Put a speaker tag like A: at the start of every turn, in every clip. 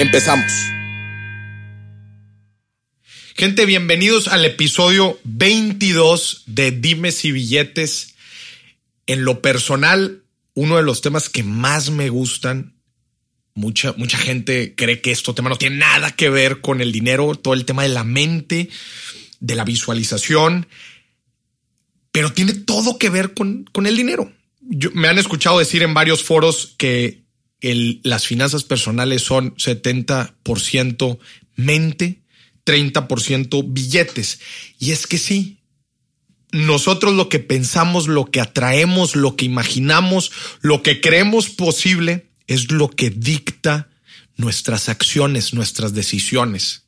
A: Empezamos. Gente, bienvenidos al episodio 22 de Dimes y Billetes. En lo personal, uno de los temas que más me gustan. Mucha, mucha gente cree que este tema no tiene nada que ver con el dinero, todo el tema de la mente, de la visualización, pero tiene todo que ver con, con el dinero. me han escuchado decir en varios foros que las finanzas personales son 70% mente, 30% billetes. Y es que sí, nosotros lo que pensamos, lo que atraemos, lo que imaginamos, lo que creemos posible, es lo que dicta nuestras acciones, nuestras decisiones.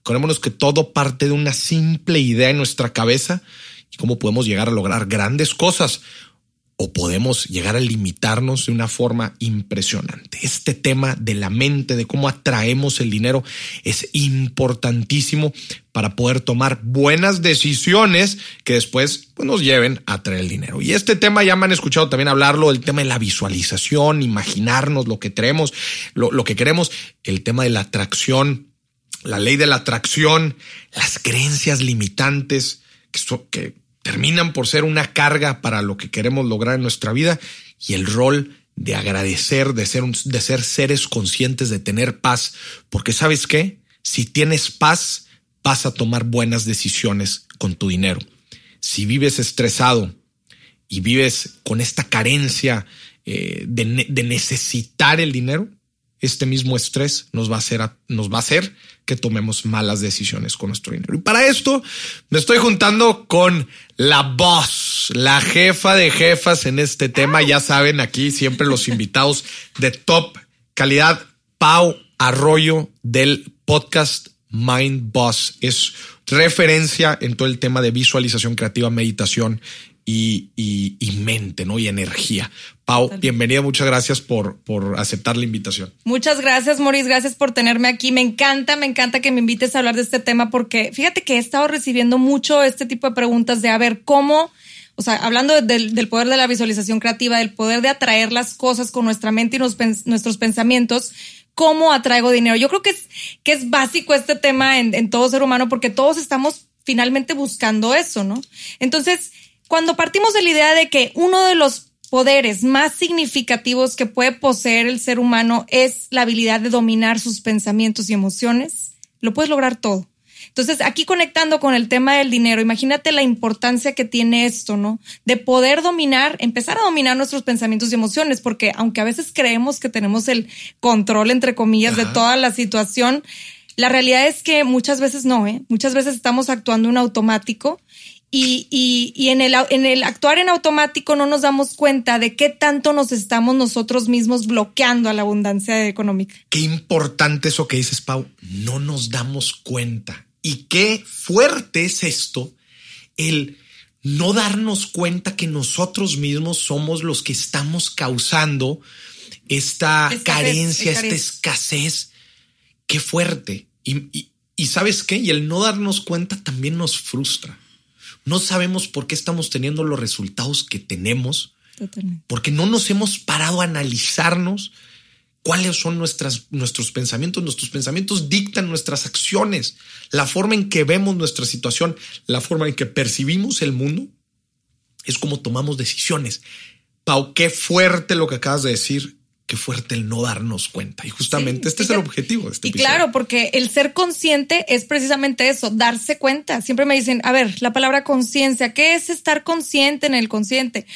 A: Acordémonos que todo parte de una simple idea en nuestra cabeza y cómo podemos llegar a lograr grandes cosas o podemos llegar a limitarnos de una forma impresionante. Este tema de la mente, de cómo atraemos el dinero, es importantísimo para poder tomar buenas decisiones que después pues, nos lleven a atraer el dinero. Y este tema ya me han escuchado también hablarlo, el tema de la visualización, imaginarnos lo que tenemos, lo, lo que queremos, el tema de la atracción, la ley de la atracción, las creencias limitantes que terminan por ser una carga para lo que queremos lograr en nuestra vida y el rol de agradecer, de ser, de ser seres conscientes, de tener paz, porque sabes qué, si tienes paz, vas a tomar buenas decisiones con tu dinero. Si vives estresado y vives con esta carencia eh, de, de necesitar el dinero, este mismo estrés nos va a hacer, nos va a que tomemos malas decisiones con nuestro dinero. Y para esto me estoy juntando con la voz, la jefa de jefas en este tema. Ya saben, aquí siempre los invitados de top calidad. Pau Arroyo del podcast Mind Boss. Es referencia en todo el tema de visualización creativa, meditación y, y, mente, ¿no? Y energía. Pau, bienvenida, muchas gracias por, por aceptar la invitación.
B: Muchas gracias, Maurice, gracias por tenerme aquí. Me encanta, me encanta que me invites a hablar de este tema porque fíjate que he estado recibiendo mucho este tipo de preguntas de a ver cómo, o sea, hablando del, del poder de la visualización creativa, del poder de atraer las cosas con nuestra mente y nuestros pensamientos, ¿cómo atraigo dinero? Yo creo que es, que es básico este tema en, en todo ser humano porque todos estamos finalmente buscando eso, ¿no? Entonces, cuando partimos de la idea de que uno de los poderes más significativos que puede poseer el ser humano es la habilidad de dominar sus pensamientos y emociones, lo puedes lograr todo. Entonces, aquí conectando con el tema del dinero, imagínate la importancia que tiene esto, ¿no? De poder dominar, empezar a dominar nuestros pensamientos y emociones, porque aunque a veces creemos que tenemos el control, entre comillas, de toda la situación, la realidad es que muchas veces no, ¿eh? Muchas veces estamos actuando en automático y, y, y, en, el, en el actuar en automático no nos damos cuenta de qué tanto nos estamos nosotros mismos bloqueando a la abundancia económica.
A: Qué importante eso que dices, Pau. No nos damos cuenta. Y qué fuerte es esto, el no darnos cuenta que nosotros mismos somos los que estamos causando esta carencia, esta escasez. Qué fuerte. Y, y sabes qué? Y el no darnos cuenta también nos frustra no sabemos por qué estamos teniendo los resultados que tenemos, porque no nos hemos parado a analizarnos cuáles son nuestras, nuestros pensamientos. Nuestros pensamientos dictan nuestras acciones, la forma en que vemos nuestra situación, la forma en que percibimos el mundo, es como tomamos decisiones. Pau, qué fuerte lo que acabas de decir qué fuerte el no darnos cuenta. Y justamente este es el objetivo de este
B: Y claro, porque el ser consciente es precisamente eso, darse cuenta. Siempre me dicen, a ver, la palabra conciencia, ¿qué es estar consciente en el consciente?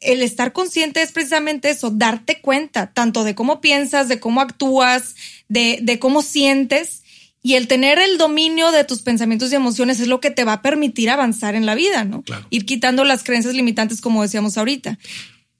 B: El estar consciente es precisamente eso, darte cuenta, tanto de cómo piensas, de cómo actúas, de, de cómo sientes. Y el tener el dominio de tus pensamientos y emociones es lo que te va a permitir avanzar en la vida, ¿no? Ir quitando las creencias limitantes, como decíamos ahorita.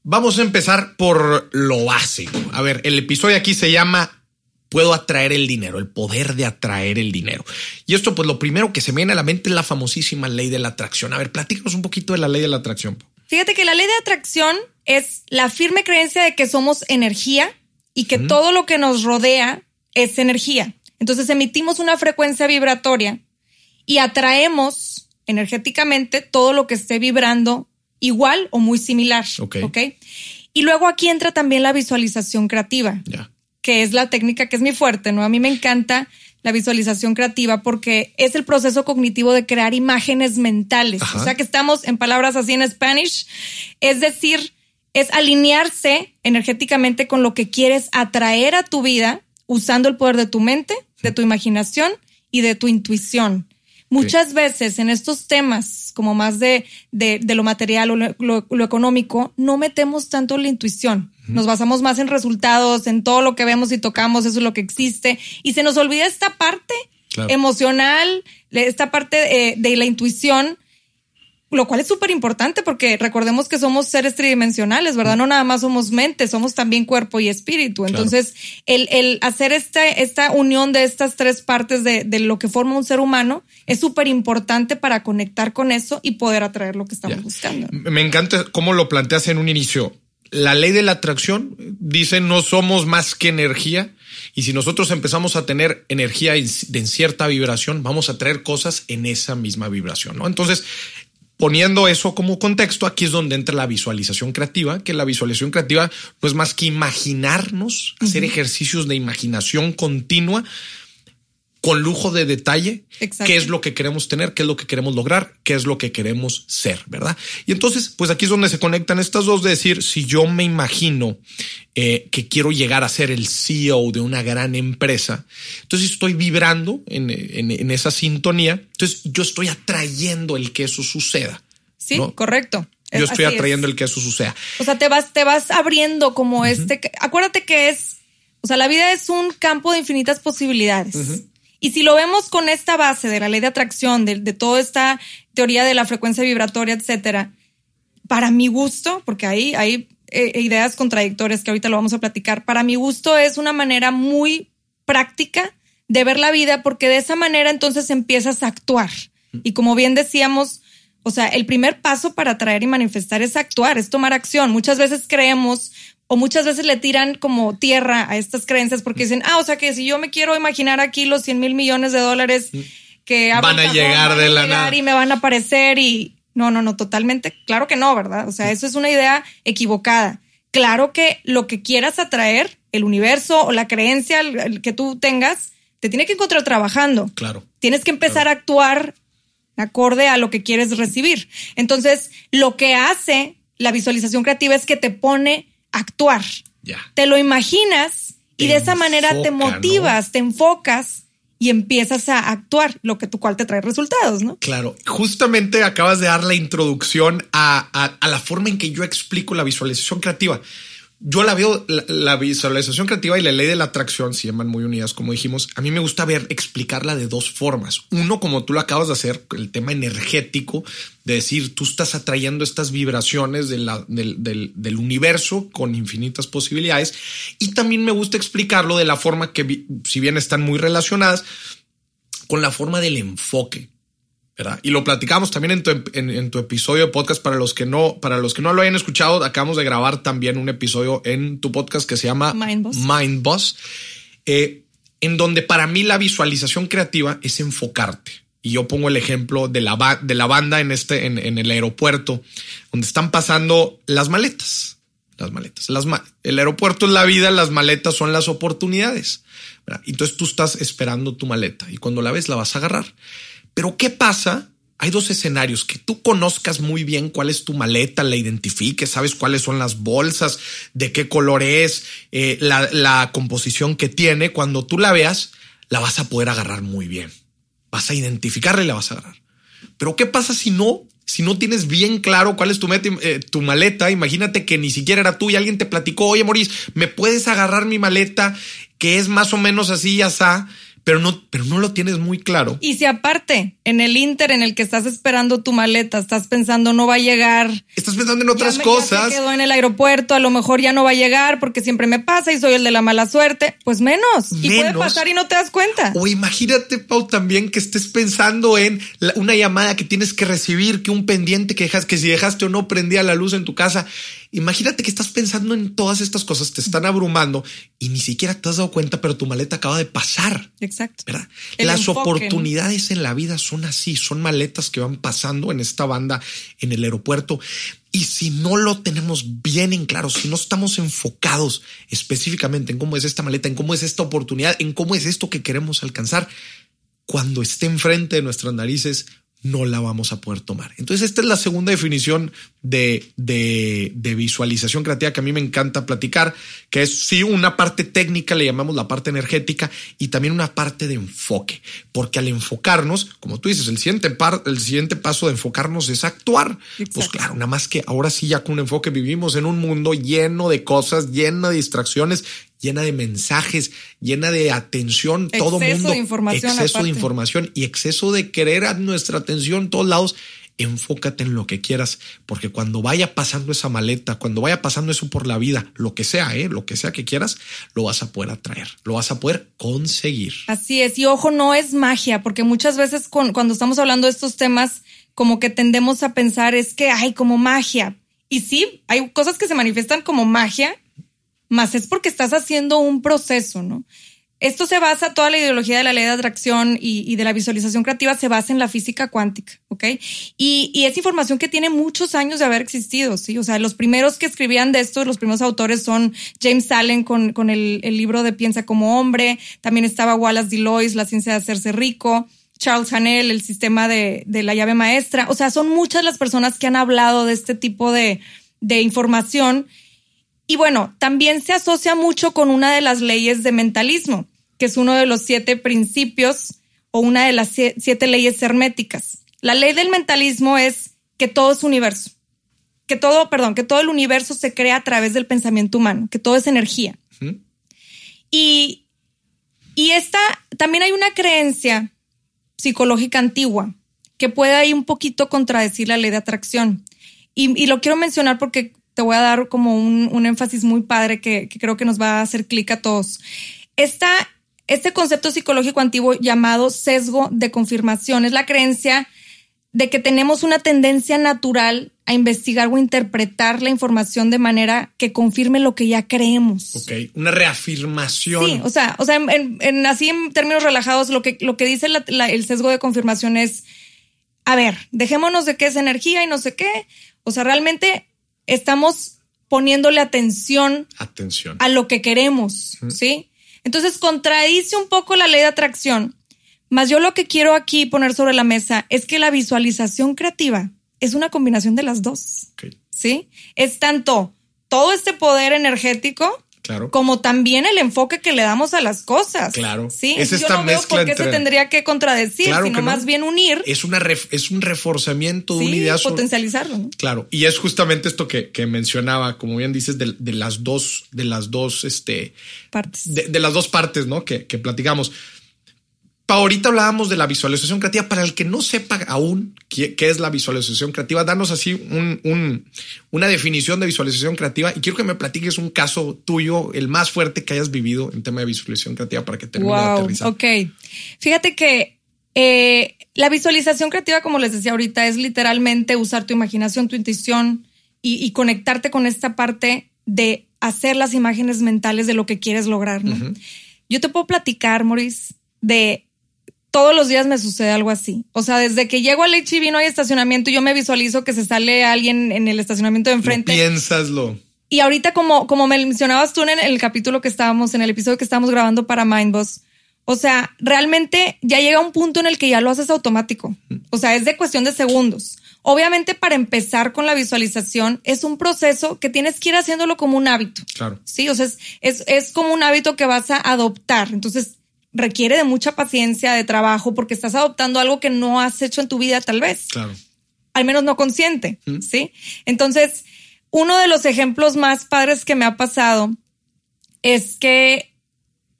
A: Vamos a empezar por lo básico. A ver, el episodio aquí se llama puedo atraer el dinero, el poder de atraer el dinero. Y esto, pues lo primero que se me viene a la mente es la famosísima ley de la atracción. A ver, platícanos un poquito de la ley de la atracción.
B: Fíjate que la ley de atracción es la firme creencia de que somos energía y que todo lo que nos rodea es energía. Entonces emitimos una frecuencia vibratoria y atraemos energéticamente todo lo que esté vibrando igual o muy similar.
A: Ok.
B: Y luego aquí entra también la visualización creativa, que es la técnica que es mi fuerte, ¿no? A mí me encanta la visualización creativa porque es el proceso cognitivo de crear imágenes mentales. O sea que estamos en palabras así en Spanish, es decir, es alinearse energéticamente con lo que quieres atraer a tu vida usando el poder de tu mente, de tu imaginación y de tu intuición. Muchas veces en estos temas, como más de, de, lo material o lo, económico, no metemos tanto la intuición. Nos basamos más en resultados, en todo lo que vemos y tocamos, eso es lo que existe. Y se nos olvida esta parte emocional, esta parte eh, de la intuición lo cual es súper importante porque recordemos que somos seres tridimensionales, ¿verdad? No nada más somos mente, somos también cuerpo y espíritu. Entonces, el, el, hacer esta, esta unión de estas tres partes de, de lo que forma un ser humano es súper importante para conectar con eso y poder atraer lo que estamos buscando.
A: Me encanta cómo lo planteas en un inicio. La ley de la atracción dice no somos más que energía. Y si nosotros empezamos a tener energía en, en, cierta vibración, vamos a traer cosas en esa misma vibración, ¿no? Entonces, Poniendo eso como contexto, aquí es donde entra la visualización creativa, que la visualización creativa no es más que imaginarnos, hacer ejercicios de imaginación continua con lujo de detalle qué es lo que queremos tener, qué es lo que queremos lograr, qué es lo que queremos ser, ¿verdad? Y entonces, pues aquí es donde se conectan estas dos, de decir, si yo me imagino eh, que quiero llegar a ser el CEO de una gran empresa, entonces estoy vibrando en, esa sintonía, entonces yo estoy atrayendo el que eso suceda.
B: Sí, correcto.
A: Yo estoy atrayendo el que eso suceda.
B: O sea, te vas, te vas abriendo como este. Acuérdate que es, o sea, la vida es un campo de infinitas posibilidades. Y si lo vemos con esta base de la ley de atracción, de, toda esta teoría de la frecuencia vibratoria, etcétera, para mi gusto, porque ahí hay eh, ideas contradictorias que ahorita lo vamos a platicar, para mi gusto es una manera muy práctica de ver la vida, porque de esa manera entonces empiezas a actuar. Y como bien decíamos, o sea, el primer paso para atraer y manifestar es actuar, es tomar acción. Muchas veces creemos o muchas veces le tiran como tierra a estas creencias porque dicen, ah, o sea que si yo me quiero imaginar aquí los 100 mil millones de dólares que
A: van a llegar de la nada
B: y me van a aparecer y no, no, no, totalmente, claro que no, ¿verdad? O sea, eso es una idea equivocada. Claro que lo que quieras atraer, el universo o la creencia que tú tengas, te tiene que encontrar trabajando.
A: Claro.
B: Tienes que empezar a actuar acorde a lo que quieres recibir. Entonces, lo que hace la visualización creativa es que te pone actuar.
A: Ya.
B: Te lo imaginas y de esa manera te motivas, te enfocas y empiezas a actuar, lo que tu cual te trae resultados, ¿no?
A: Claro, justamente acabas de dar la introducción a, a la forma en que yo explico la visualización creativa yo la veo, la, visualización creativa y la ley de la atracción se llaman muy unidas, como dijimos. A mí me gusta ver, explicarla de dos formas. Uno, como tú lo acabas de hacer, el tema energético, de decir, tú estás atrayendo estas vibraciones del, del, universo con infinitas posibilidades. Y también me gusta explicarlo de la forma que, si bien están muy relacionadas, con la forma del enfoque. Y lo platicamos también en tu, en, tu, episodio de podcast para los que no, para los que no lo hayan escuchado, acabamos de grabar también un episodio en tu podcast que se llama Mind Boss, eh, en donde para mí la visualización creativa es enfocarte. Y yo pongo el ejemplo de la, de la banda en este, en, en el aeropuerto, donde están pasando las maletas. Las maletas. Las el aeropuerto es la vida, las maletas son las oportunidades. Entonces tú estás esperando tu maleta y cuando la ves la vas a agarrar. Pero ¿qué pasa? Hay dos escenarios que tú conozcas muy bien cuál es tu maleta, la identifiques, sabes cuáles son las bolsas, de qué color es, eh, la, composición que tiene. Cuando tú la veas, la vas a poder agarrar muy bien. Vas a identificarla y la vas a agarrar. Pero ¿qué pasa si no? Si no tienes bien claro cuál es tu, eh, tu maleta, imagínate que ni siquiera era tú y alguien te platicó, oye Maurice, ¿me puedes agarrar mi maleta que es más o menos así y así? Pero no, pero no lo tienes muy claro.
B: Y si aparte, en el inter en el que estás esperando tu maleta, estás pensando no va a llegar.
A: Estás pensando en otras
B: ya me-
A: cosas.
B: Ya quedó en el aeropuerto, a lo mejor ya no va a llegar porque siempre me pasa y soy el de la mala suerte. Pues menos. Y puede pasar y no te das cuenta.
A: O imagínate, Pau, también que estés pensando en la- una llamada que tienes que recibir, que un pendiente que dejas, que si dejaste o no prendía la luz en tu casa. Imagínate que estás pensando en todas estas cosas, te están abrumando y ni siquiera te has dado cuenta, pero tu maleta acaba de pasar.
B: Exacto.
A: ¿verdad? Las
B: enfoque, ¿no?
A: oportunidades en la vida son así, son maletas que van pasando en esta banda en el aeropuerto. Y si no lo tenemos bien en claro, si no estamos enfocados específicamente en cómo es esta maleta, en cómo es esta oportunidad, en cómo es esto que queremos alcanzar, cuando esté enfrente de nuestras narices, no la vamos a poder tomar. Entonces, esta es la segunda definición de, de, de visualización creativa que a mí me encanta platicar, que es sí una parte técnica, le llamamos la parte energética, y también una parte de enfoque, porque al enfocarnos, como tú dices, el siguiente, par- el siguiente paso de enfocarnos es actuar. Pues claro, nada más que ahora sí ya con un enfoque vivimos en un mundo lleno de cosas, lleno de distracciones, llena de mensajes, llena de atención, todo
B: Exceso
A: mundo,
B: de información
A: exceso de información y exceso de querer a nuestra atención en todos lados. Enfócate en lo que quieras, porque cuando vaya pasando esa maleta, cuando vaya pasando eso por la vida, lo que sea, ¿eh? lo que sea que quieras, lo vas a poder atraer, lo vas a poder conseguir.
B: Así es, y ojo, no es magia, porque muchas veces cuando estamos hablando de estos temas, como que tendemos a pensar es que hay como magia. Y sí, hay cosas que se manifiestan como magia, más es porque estás haciendo un proceso, ¿no? Esto se basa, toda la ideología de la ley de atracción y, de la visualización creativa se basa en la física cuántica, ¿ok? Y, es información que tiene muchos años de haber existido, ¿sí? O sea, los primeros que escribían de esto, los primeros autores son James Allen con, el, libro de Piensa como hombre, también estaba Wallace Delois, La ciencia de hacerse rico, Charles Hanel, el sistema de, la llave maestra. O sea, son muchas las personas que han hablado de este tipo de información. Y bueno, también se asocia mucho con una de las leyes de mentalismo, que es uno de los siete principios o una de las sie- siete leyes herméticas. La ley del mentalismo es que todo es universo, que todo, perdón, que todo el universo se crea a través del pensamiento humano, que todo es energía. Y, y esta, también hay una creencia psicológica antigua que puede ahí un poquito contradecir la ley de atracción. Y, y lo quiero mencionar porque te voy a dar como un, un énfasis muy padre que, que creo que nos va a hacer clic a todos. Esta, este concepto psicológico antiguo llamado sesgo de confirmación es la creencia de que tenemos una tendencia natural a investigar o interpretar la información de manera que confirme lo que ya creemos.
A: Ok, una reafirmación.
B: Sí, o sea, o sea, en, así en términos relajados, lo que, lo que dice la- la- el sesgo de confirmación es, a ver, dejémonos de qué es energía y no sé qué. O sea, realmente estamos poniéndole atención
A: Atención.
B: a lo que queremos, ¿sí? Entonces contradice un poco la ley de atracción. Más yo lo que quiero aquí poner sobre la mesa es que la visualización creativa es una combinación de las dos, ¿sí? Es tanto todo este poder energético
A: claro.
B: como también el enfoque que le damos a las cosas.
A: Claro.
B: Sí,
A: Es
B: yo
A: esta
B: no veo por qué
A: entre-
B: se tendría que contradecir,
A: Claro
B: sino
A: que no.
B: más bien unir
A: Es, una ref- es un reforzamiento de una
B: sí,
A: idea sobre-
B: potencializarlo. ¿no?
A: Claro, y es justamente esto que, que mencionaba, como bien dices, de, de las dos, de las dos, este,
B: Partes.
A: de, de las dos partes, ¿no? Que, que platicamos. Ahorita hablábamos de la visualización creativa. Para el que no sepa aún qué, qué es la visualización creativa, danos así un, un- una definición de visualización creativa y quiero que me platiques un caso tuyo, el más fuerte que hayas vivido en tema de visualización creativa para que termine de
B: Wow,
A: aterrizar.
B: ok. Fíjate que eh, la visualización creativa, como les decía ahorita, es literalmente usar tu imaginación, tu intuición y, y conectarte con esta parte de hacer las imágenes mentales de lo que quieres lograr. ¿no? Yo te puedo platicar, Maurice, de todos los días me sucede algo así. O sea, desde que llego al HB no hay estacionamiento y yo me visualizo que se sale alguien en el estacionamiento de enfrente.
A: piénsaslo.
B: Y ahorita, como, como me mencionabas tú en el capítulo que estábamos, en el episodio que estábamos grabando para Mindboss, o sea, realmente ya llega un punto en el que ya lo haces automático. O sea, es de cuestión de segundos. Obviamente, para empezar con la visualización, es un proceso que tienes que ir haciéndolo como un hábito.
A: Claro.
B: Sí, o sea, es, es, es como un hábito que vas a adoptar. Entonces, requiere de mucha paciencia, de trabajo, porque estás adoptando algo que no has hecho en tu vida, tal vez
A: Claro.
B: al menos no consciente,
A: Mm.
B: ¿sí? Entonces, uno de los ejemplos más padres que me ha pasado es que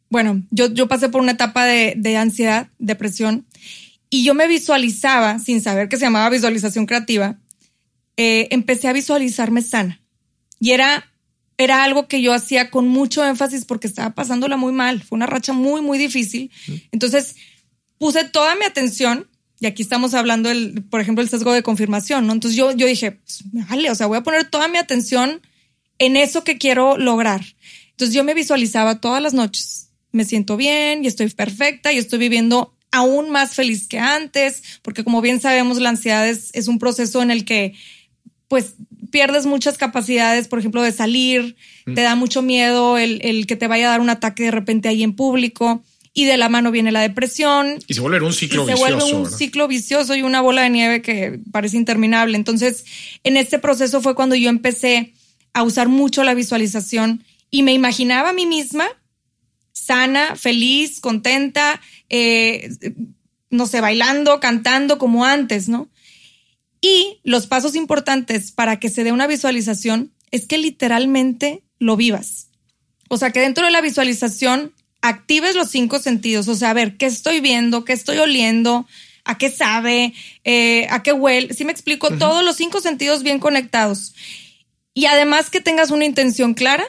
B: bueno, yo, yo pasé por una etapa de, de ansiedad, depresión, y yo me visualizaba, sin saber que se llamaba visualización creativa, eh, empecé a visualizarme sana. Y era, era algo que yo hacía con mucho énfasis porque estaba pasándola muy mal. Fue una racha muy, muy difícil. Entonces puse toda mi atención y aquí estamos hablando, el, por ejemplo, el sesgo de confirmación, ¿no? Entonces yo, yo dije, pues, vale, o sea, voy a poner toda mi atención en eso que quiero lograr. Entonces yo me visualizaba todas las noches. Me siento bien y estoy perfecta y estoy viviendo aún más feliz que antes, porque como bien sabemos, la ansiedad es, es un proceso en el que pues pierdes muchas capacidades, por ejemplo, de salir, mm. te da mucho miedo el, el, que te vaya a dar un ataque de repente ahí en público y de la mano viene la depresión.
A: Y se vuelve un ciclo
B: y vicioso. Se vuelve un ciclo vicioso y una bola de nieve que parece interminable. Entonces, en este proceso fue cuando yo empecé a usar mucho la visualización y me imaginaba a mí misma sana, feliz, contenta, eh, no sé, bailando, cantando como antes, ¿no? Y los pasos importantes para que se dé una visualización es que literalmente lo vivas. O sea, que dentro de la visualización actives los cinco sentidos. O sea, a ver, ¿qué estoy viendo? ¿Qué estoy oliendo? ¿A qué sabe? Eh, ¿A qué huele? Si me explico, todos los cinco sentidos bien conectados. Y además que tengas una intención clara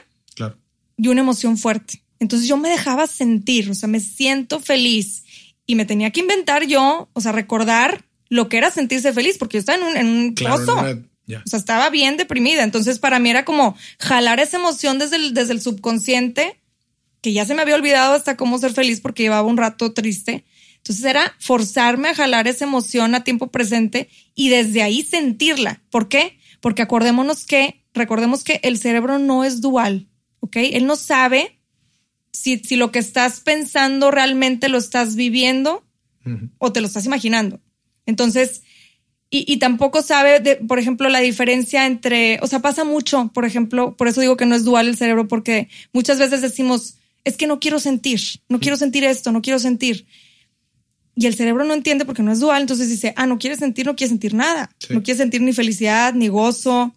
B: y una emoción fuerte. Entonces yo me dejaba sentir, o sea, me siento feliz y me tenía que inventar yo, o sea, recordar lo que era sentirse feliz, porque yo estaba en un, en un pozo. O sea, estaba bien deprimida. Entonces, para mí era como jalar esa emoción desde el, desde el subconsciente, que ya se me había olvidado hasta cómo ser feliz porque llevaba un rato triste. Entonces era forzarme a jalar esa emoción a tiempo presente y desde ahí sentirla. ¿Por qué? Porque acordémonos que, recordemos que el cerebro no es dual, ¿ok? Él no sabe si, si lo que estás pensando realmente lo estás viviendo o te lo estás imaginando. Entonces, y, tampoco sabe, de, por ejemplo, la diferencia entre, o sea, pasa mucho, por ejemplo, por eso digo que no es dual el cerebro, porque muchas veces decimos, es que no quiero sentir, no quiero sentir esto, no quiero sentir. Y el cerebro no entiende porque no es dual, entonces dice, ah, no quieres sentir, no quieres sentir nada, no quieres sentir ni felicidad, ni gozo.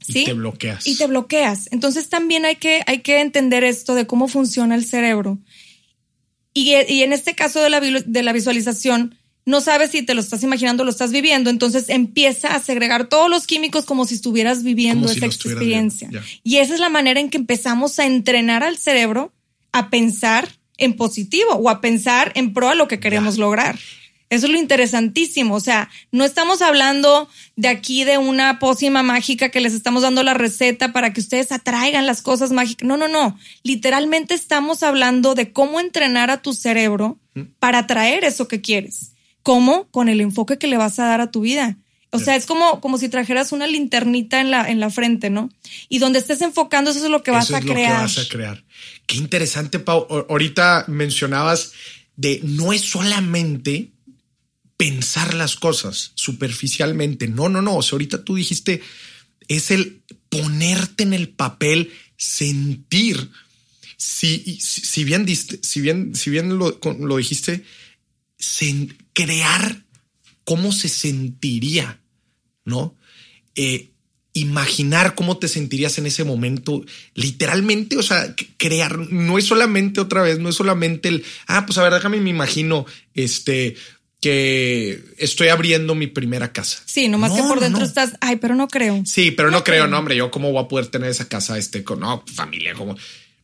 A: ¿Sí? Y te bloqueas.
B: Y te bloqueas. Entonces también hay que, hay que entender esto de cómo funciona el cerebro. Y, y en este caso de la, de la visualización, no sabes si te lo estás imaginando, lo estás viviendo, entonces empieza a segregar todos los químicos como si estuvieras viviendo esa experiencia. Y esa es la manera en que empezamos a entrenar al cerebro a pensar en positivo o a pensar en pro a lo que queremos lograr. Eso es lo interesantísimo. O sea, no estamos hablando de aquí de una pócima mágica que les estamos dando la receta para que ustedes atraigan las cosas mágicas. No, no, no. Literalmente estamos hablando de cómo entrenar a tu cerebro mm. para atraer eso que quieres. ¿Cómo? Con el enfoque que le vas a dar a tu vida. O sea, es como, como si trajeras una linternita en la, en la frente, ¿no? Y donde estés enfocando, eso es lo que vas a crear. Lo
A: vas a crear. Qué interesante, Pau. Ahorita mencionabas de no es solamente pensar las cosas superficialmente. No, no, no. O sea, ahorita tú dijiste, es el ponerte en el papel, sentir. Si, si bien, si bien, si bien lo, lo dijiste, crear cómo se sentiría, ¿no? Eh, imaginar cómo te sentirías en ese momento, literalmente, o sea, crear, no es solamente otra vez, no es solamente el, ah, pues a ver, déjame, me imagino, este, que estoy abriendo mi primera casa.
B: Sí, nomás que por dentro estás, ay, pero no creo.
A: Sí, pero no, creo, no, hombre, yo cómo voy a poder tener esa casa, este, con, no, familia, como,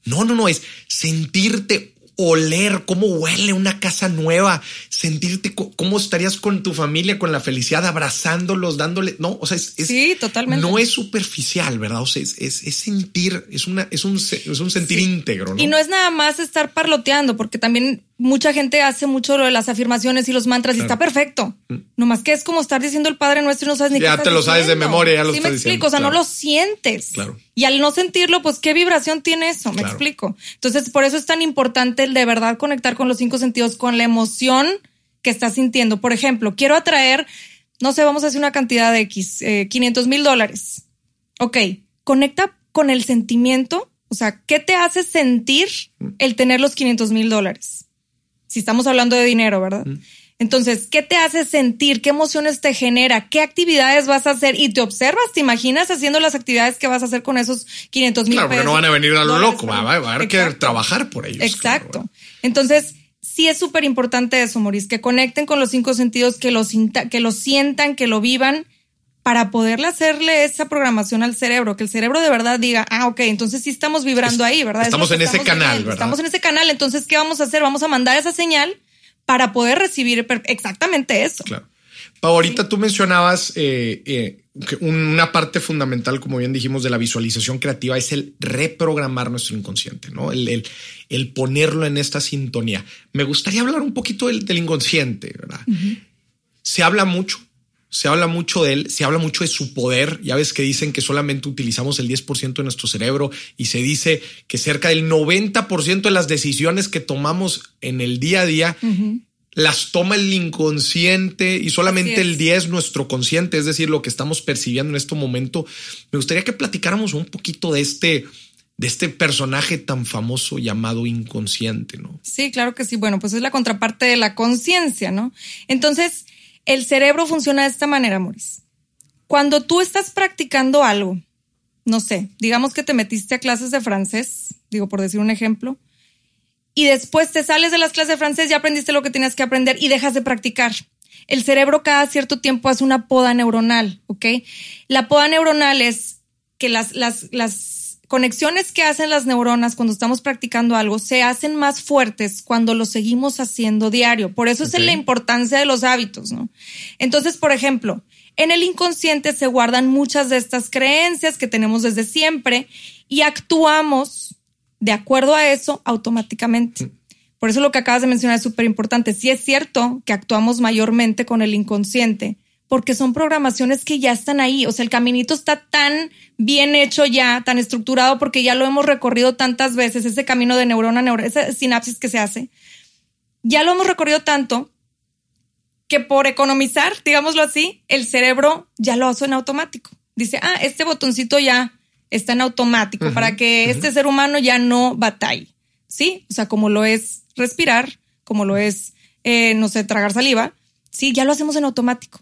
A: no, no, no, es sentirte oler cómo huele una casa nueva, sentirte cómo estarías con tu familia, con la felicidad, abrazándolos, dándole, no, o sea, es,
B: sí, totalmente.
A: No es superficial, ¿verdad? O sea, es, es, sentir, es una, es un, es un sentir íntegro, ¿no?
B: Y no es nada más estar parloteando, porque también mucha gente hace mucho lo de las afirmaciones y los mantras y está perfecto. Mm. Nomás que es como estar diciendo el Padre Nuestro y no sabes ni
A: ya
B: qué
A: te lo sabes de memoria, ya lo
B: sí, me explico, o sea, no lo sientes. Claro. Y al no sentirlo, pues qué vibración tiene eso, me explico. Entonces, por eso es tan importante el de verdad conectar con los cinco sentidos, con la emoción que estás sintiendo. Por ejemplo, quiero atraer, no sé, vamos a hacer una cantidad de X, 500 eh, mil dólares. Ok, conecta con el sentimiento, o sea, ¿qué te hace sentir el tener los 500 mil dólares? Si estamos hablando de dinero, ¿verdad? Entonces, ¿qué te hace sentir? ¿Qué emociones te genera? ¿Qué actividades vas a hacer? Y te observas, te imaginas haciendo las actividades que vas a hacer con esos 500 mil
A: Claro,
B: pesos.
A: porque no van a venir a lo loco, va, va a haber que trabajar por ellos.
B: Exacto.
A: claro.
B: Entonces, sí es súper importante eso, Maurice, que conecten con los cinco sentidos, que lo, sinta- que lo sientan, que lo vivan, para poderle hacerle esa programación al cerebro, que el cerebro de verdad diga, ah, ok, entonces sí estamos vibrando
A: Es-
B: ahí, ¿verdad? Es
A: estamos en ese canal,
B: viviendo.
A: ¿verdad?
B: Estamos en ese canal, entonces, ¿qué vamos a hacer? Vamos a mandar esa señal para poder recibir exactamente eso.
A: Claro. Pau, ahorita tú mencionabas eh, eh, que una parte fundamental, como bien dijimos, de la visualización creativa es el reprogramar nuestro inconsciente, ¿no? El, el- el ponerlo en esta sintonía. Me gustaría hablar un poquito del, del inconsciente, ¿verdad? Se habla mucho, se habla mucho de él, se habla mucho de su poder. Ya ves que dicen que solamente utilizamos el 10% de nuestro cerebro y se dice que cerca del 90% de las decisiones que tomamos en el día a día las toma el inconsciente y solamente el 10 nuestro consciente, es decir, lo que estamos percibiendo en este momento. Me gustaría que platicáramos un poquito de este, de este personaje tan famoso llamado inconsciente, ¿no?
B: Sí, claro que sí. Bueno, pues es la contraparte de la conciencia, ¿no? Entonces, el cerebro funciona de esta manera, Maurice. Cuando tú estás practicando algo, no sé, digamos que te metiste a clases de francés, digo por decir un ejemplo, y después te sales de las clases de francés, ya aprendiste lo que tenías que aprender y dejas de practicar. El cerebro cada cierto tiempo hace una poda neuronal, ¿ok? La poda neuronal es que las, las, las conexiones que hacen las neuronas cuando estamos practicando algo se hacen más fuertes cuando lo seguimos haciendo diario. Por eso es la importancia de los hábitos, ¿no? Entonces, por ejemplo, en el inconsciente se guardan muchas de estas creencias que tenemos desde siempre y actuamos de acuerdo a eso automáticamente. Por eso lo que acabas de mencionar es súper importante. Sí es cierto que actuamos mayormente con el inconsciente, porque son programaciones que ya están ahí. O sea, el caminito está tan bien hecho ya, tan estructurado, porque ya lo hemos recorrido tantas veces, ese camino de neurona a neurona, esa sinapsis que se hace. Ya lo hemos recorrido tanto que por economizar, digámoslo así, el cerebro ya lo hace en automático. Dice, ah, este botoncito ya está en automático para que este ser humano ya no batalle. ¿Sí? O sea, como lo es respirar, como lo es, eh, no sé, tragar saliva. Sí, ya lo hacemos en automático.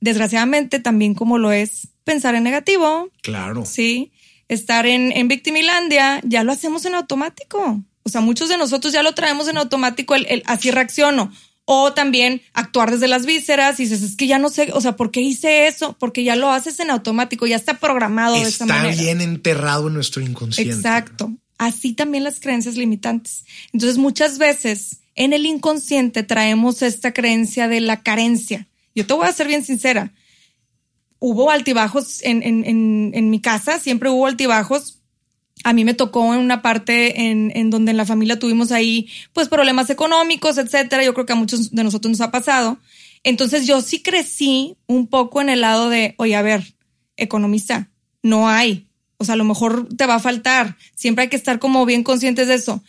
B: Desgraciadamente, también como lo es pensar en negativo,
A: Claro.
B: Sí, estar en, en victimilandia, ya lo hacemos en automático. O sea, muchos de nosotros ya lo traemos en automático, el, el así reacciono. O también actuar desde las vísceras y dices, es que ya no sé, o sea, ¿por qué hice eso? Porque ya lo haces en automático, ya está programado de esa
A: Está
B: manera.
A: bien enterrado en nuestro inconsciente.
B: Exacto. Así también las creencias limitantes. Entonces, muchas veces en el inconsciente traemos esta creencia de la carencia. Yo te voy a ser bien sincera. Hubo altibajos en, en, en, mi casa, siempre hubo altibajos. A mí me tocó en una parte en, en donde en la familia tuvimos ahí pues problemas económicos, etcétera. Yo creo que a muchos de nosotros nos ha pasado. Entonces yo sí crecí un poco en el lado de, oye, a ver, economista, no hay. O sea, a lo mejor te va a faltar. Siempre hay que estar como bien conscientes de eso.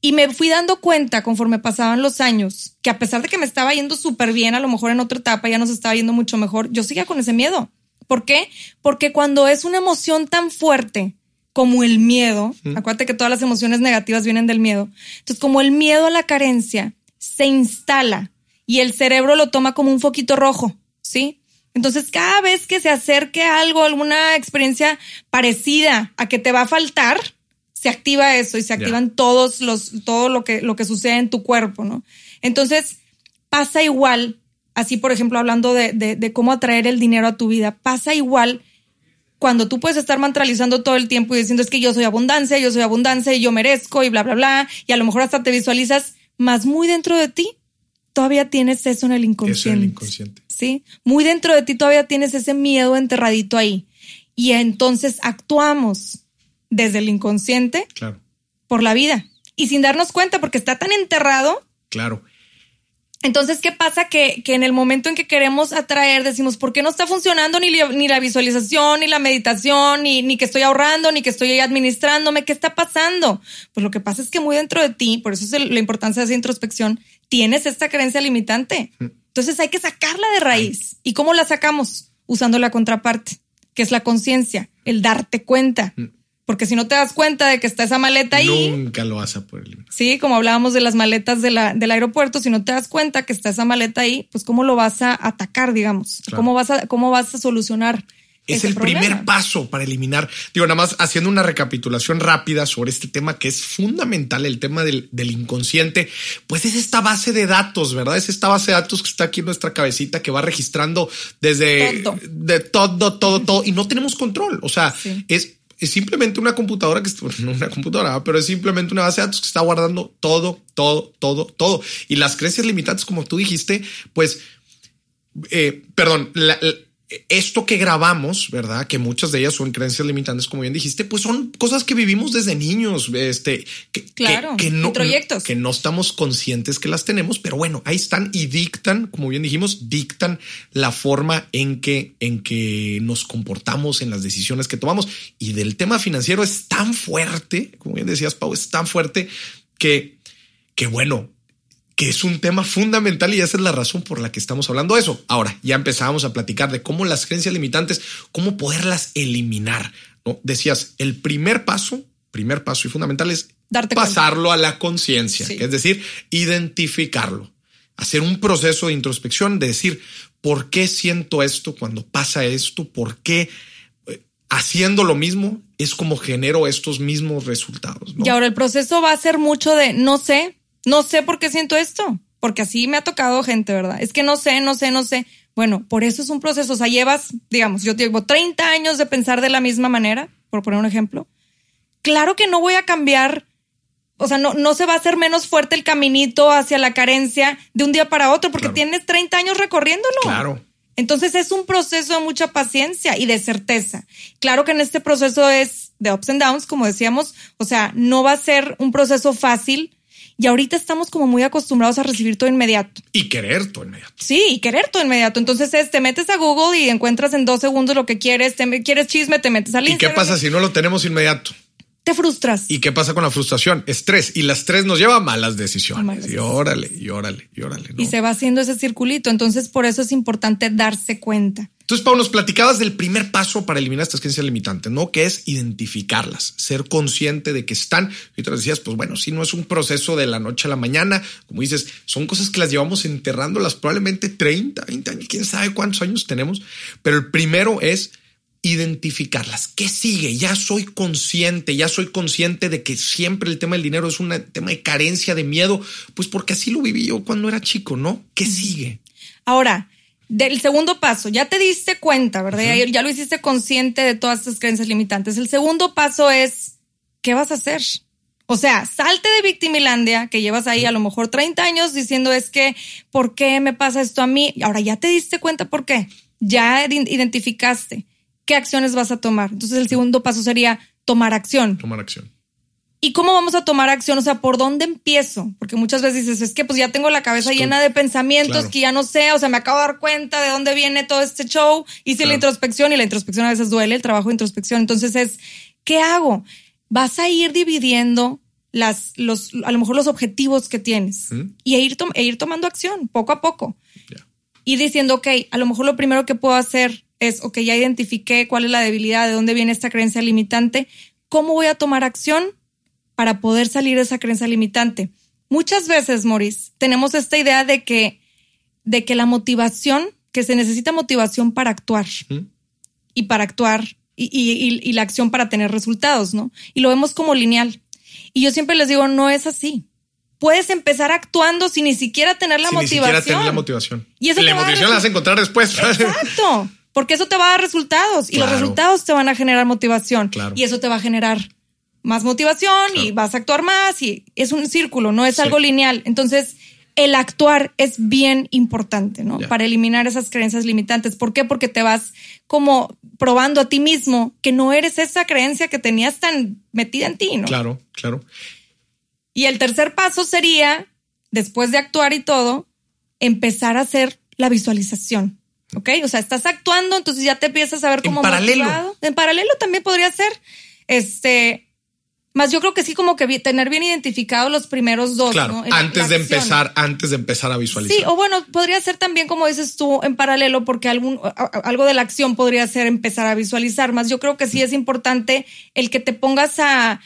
B: Y me fui dando cuenta conforme pasaban los años que a pesar de que me estaba yendo súper bien, a lo mejor en otra etapa ya nos estaba yendo mucho mejor, yo seguía con ese miedo. ¿Por qué? Porque cuando es una emoción tan fuerte como el miedo, acuérdate que todas las emociones negativas vienen del miedo, entonces como el miedo a la carencia se instala y el cerebro lo toma como un foquito rojo, ¿sí? Entonces, cada vez que se acerque algo, alguna experiencia parecida a que te va a faltar, se activa eso y se activan todos los, todo lo que, lo que sucede en tu cuerpo, ¿no? Entonces, pasa igual, así por ejemplo, hablando de, de, de cómo atraer el dinero a tu vida, pasa igual cuando tú puedes estar mantralizando todo el tiempo y diciendo es que yo soy abundancia, yo soy abundancia y yo merezco y bla, bla, bla, y a lo mejor hasta te visualizas, más muy dentro de ti, todavía tienes eso en el inconsciente.
A: Eso en el inconsciente.
B: Sí, muy dentro de ti todavía tienes ese miedo enterradito ahí. Y entonces actuamos desde el inconsciente
A: Claro,
B: por la vida y sin darnos cuenta porque está tan enterrado.
A: claro.
B: Entonces, ¿qué pasa? Que, que en el momento en que queremos atraer, decimos, ¿por qué no está funcionando ni, la- ni la visualización, ni la meditación, ni, ni que estoy ahorrando, ni que estoy administrándome? ¿Qué está pasando? Pues lo que pasa es que muy dentro de ti, por eso es el- la importancia de esa introspección, tienes esta creencia limitante. Entonces hay que sacarla de raíz. ¿Y cómo la sacamos? Usando la contraparte, que es la conciencia, el darte cuenta. Porque si no te das cuenta de que está esa maleta ahí.
A: Nunca lo vas a poder eliminar.
B: Sí, como hablábamos de las maletas de la, del aeropuerto, si no te das cuenta que está esa maleta ahí, pues cómo lo vas a atacar, digamos. ¿Cómo, vas a, ¿Cómo vas a solucionar?
A: Es el primer paso para eliminar. Digo, nada más haciendo una recapitulación rápida sobre este tema que es fundamental, el tema del, del, inconsciente, pues es esta base de datos, ¿verdad? Es esta base de datos que está aquí en nuestra cabecita que va registrando desde
B: Todo.
A: de todo, todo, todo, y no tenemos control. O sea,
B: Sí.
A: es, es simplemente una computadora que no una computadora, pero es simplemente una base de datos que está guardando todo, todo, todo, todo. Y las creencias limitantes, como tú dijiste, pues, eh, perdón, la- esto que grabamos, ¿verdad? Que muchas de ellas son creencias limitantes, como bien dijiste, pues son cosas que vivimos desde niños, este, que,
B: Claro,
A: que, no,
B: introyectos.
A: que no estamos conscientes que las tenemos, pero bueno, ahí están y dictan, como bien dijimos, dictan la forma en que, en que nos comportamos en las decisiones que tomamos. Y del tema financiero es tan fuerte, como bien decías, Pau, es tan fuerte que, que bueno, que es un tema fundamental y esa es la razón por la que estamos hablando de eso. Ahora, ya empezamos a platicar de cómo las creencias limitantes, cómo poderlas eliminar. ¿no? Decías, el primer paso, primer paso y fundamental es
B: Darte cuenta.
A: pasarlo a la conciencia,
B: Sí.
A: es decir, identificarlo, hacer un proceso de introspección, de decir, ¿por qué siento esto cuando pasa esto? ¿Por qué eh, haciendo lo mismo es como genero estos mismos resultados? ¿no?
B: Y ahora el proceso va a ser mucho de no sé, no sé por qué siento esto, porque así me ha tocado gente, ¿verdad? Es que no sé, no sé, no sé. Bueno, por eso es un proceso. O sea, llevas, digamos, yo llevo 30 años de pensar de la misma manera, por poner un ejemplo. Claro que no voy a cambiar, o sea, no, no se va a hacer menos fuerte el caminito hacia la carencia de un día para otro, porque
A: Claro.
B: tienes 30 años recorriéndolo.
A: Claro.
B: Entonces es un proceso de mucha paciencia y de certeza. Claro que en este proceso es de ups and downs, como decíamos, o sea, no va a ser un proceso fácil y ahorita estamos como muy acostumbrados a recibir todo inmediato.
A: Y querer todo inmediato.
B: Sí, y querer todo inmediato. Entonces es, te metes a Google y encuentras en dos segundos lo que quieres, te, quieres chisme, te metes al
A: ¿Y qué pasa si no lo tenemos inmediato?
B: Te frustras.
A: ¿Y qué pasa con la frustración? Estrés. Y el estrés nos lleva a malas decisiones.
B: A malas
A: y órale, y órale, y órale. ¿no?
B: Y se va haciendo ese circulito. Entonces por eso es importante darse cuenta.
A: Entonces, Pau, nos platicabas del primer paso para eliminar estas creencias limitantes, ¿no? Que es identificarlas, ser consciente de que están. Y te decías, pues bueno, si no es un proceso de la noche a la mañana, como dices, son cosas que las llevamos enterrándolas probablemente 30, 20 años, quién sabe cuántos años tenemos. Pero el primero es identificarlas. ¿Qué sigue? Ya soy consciente, ya soy consciente de que siempre el tema del dinero es un tema de carencia, de miedo, pues porque así lo viví yo cuando era chico, ¿no? ¿Qué sigue?
B: Ahora, del segundo paso, ya te diste cuenta, ¿verdad? Ya- Ya lo hiciste consciente de todas estas creencias limitantes. El segundo paso es, ¿qué vas a hacer? O sea, salte de Victimilandia, que llevas ahí a lo mejor 30 años diciendo es que, ¿por qué me pasa esto a mí? Ahora ya te diste cuenta por qué. Ya id- identificaste qué acciones vas a tomar. Entonces el segundo paso sería tomar acción.
A: Tomar acción.
B: ¿Y cómo vamos a tomar acción? O sea, ¿por dónde empiezo? Porque muchas veces dices, es que pues ya tengo la cabeza
A: Estoy-
B: llena de pensamientos
A: claro.
B: que ya no sé, o sea, me acabo de dar cuenta de dónde viene todo este show, hice
A: Claro.
B: la introspección y la introspección a veces duele, el trabajo de introspección. Entonces es, ¿qué hago? Vas a ir dividiendo las, los, a lo mejor los objetivos que tienes y a ir, e ir tomando acción poco a poco y diciendo, ok, a lo mejor lo primero que puedo hacer es, ok, ya identifiqué cuál es la debilidad, de dónde viene esta creencia limitante, ¿cómo voy a tomar acción para poder salir de esa creencia limitante? Muchas veces, Maurice, tenemos esta idea de que, de que la motivación, que se necesita motivación para actuar y para actuar y, y- la acción para tener resultados, ¿no? Y lo vemos como lineal. Y yo siempre les digo, no es así. Puedes empezar actuando sin ni siquiera tener la
A: Sin ni
B: motivación.
A: siquiera tener la motivación.
B: Y eso
A: la motivación la vas a encontrar después.
B: Exacto. Porque eso te va a dar resultados y los resultados te van a generar motivación.
A: Claro.
B: Y eso te va a generar más motivación y vas a actuar más y es un círculo, no es
A: Sí.
B: algo lineal. Entonces, el actuar es bien importante, ¿no? Para eliminar esas creencias limitantes. ¿Por qué? Porque te vas como probando a ti mismo que no eres esa creencia que tenías tan metida en ti, ¿no?
A: Claro, claro.
B: Y el tercer paso sería, después de actuar y todo, empezar a hacer la visualización. ¿Ok? O sea, estás actuando, entonces ya te empiezas a ver
A: En
B: como
A: paralelo.
B: motivado. En paralelo también podría ser. Este, Más yo creo que sí, como que tener bien identificados los primeros dos.
A: Claro, antes de empezar, antes de empezar a visualizar.
B: Sí, o bueno, podría ser también, como dices tú, en paralelo, porque algún, algo de la acción podría ser empezar a visualizar. Más yo creo que sí es importante el que te pongas a.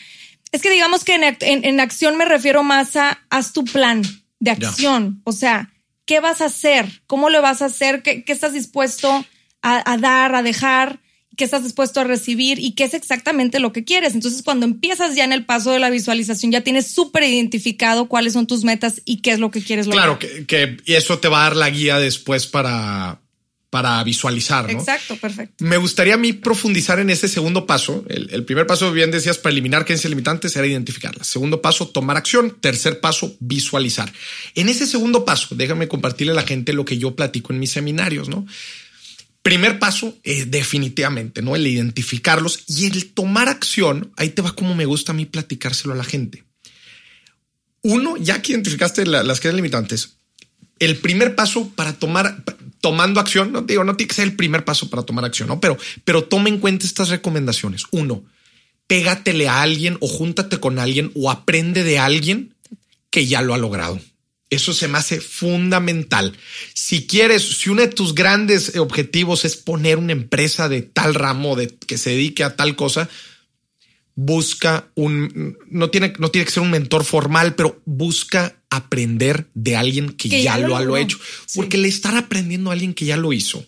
B: Es que digamos que en, acción me refiero más a haz tu plan de acción. O sea, ¿qué vas a hacer? ¿Cómo lo vas a hacer? ¿Qué, estás dispuesto a dar, a dejar? qué estás dispuesto a recibir y qué es exactamente lo que quieres. Entonces, cuando empiezas ya en el paso de la visualización, ya tienes súper identificado cuáles son tus metas y qué es lo que quieres
A: lograr. Claro, que, eso te va a dar la guía después para, para visualizar. ¿no?
B: Exacto, perfecto.
A: Me gustaría a mí profundizar en ese segundo paso. El, primer paso, bien decías, para eliminar creencias limitantes era identificarlas. Segundo paso, tomar acción. Tercer paso, visualizar. En ese segundo paso, déjame compartirle a la gente lo que yo platico en mis seminarios, ¿no? Primer paso, es definitivamente, ¿no? El identificarlos y el tomar acción. Ahí te va como me gusta a mí platicárselo a la gente. Uno, ya que identificaste las creencias limitantes, el primer paso para tomar, tomando acción, no digo, no tiene que ser el primer paso para tomar acción, ¿no? Pero, pero toma en cuenta estas recomendaciones. Uno, pégatele a alguien o júntate con alguien o aprende de alguien que ya lo ha logrado. Eso se me hace fundamental. Si quieres, si uno de tus grandes objetivos es poner una empresa de tal ramo, de que se dedique a tal cosa, busca un, no tiene, no tiene que ser un mentor formal, pero busca aprender de alguien que, ya, lo, ha hecho. Porque le estar aprendiendo a alguien que ya lo hizo,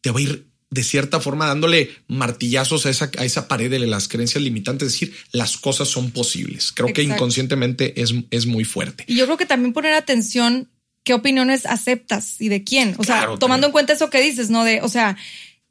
A: te va a ir de cierta forma dándole martillazos a esa, a esa pared de las creencias limitantes, es decir, las cosas son posibles. Creo que inconscientemente es, es muy fuerte.
B: Y yo creo que también poner atención qué opiniones aceptas y de quién. O sea, tomando en cuenta eso que dices, ¿no? De, o sea,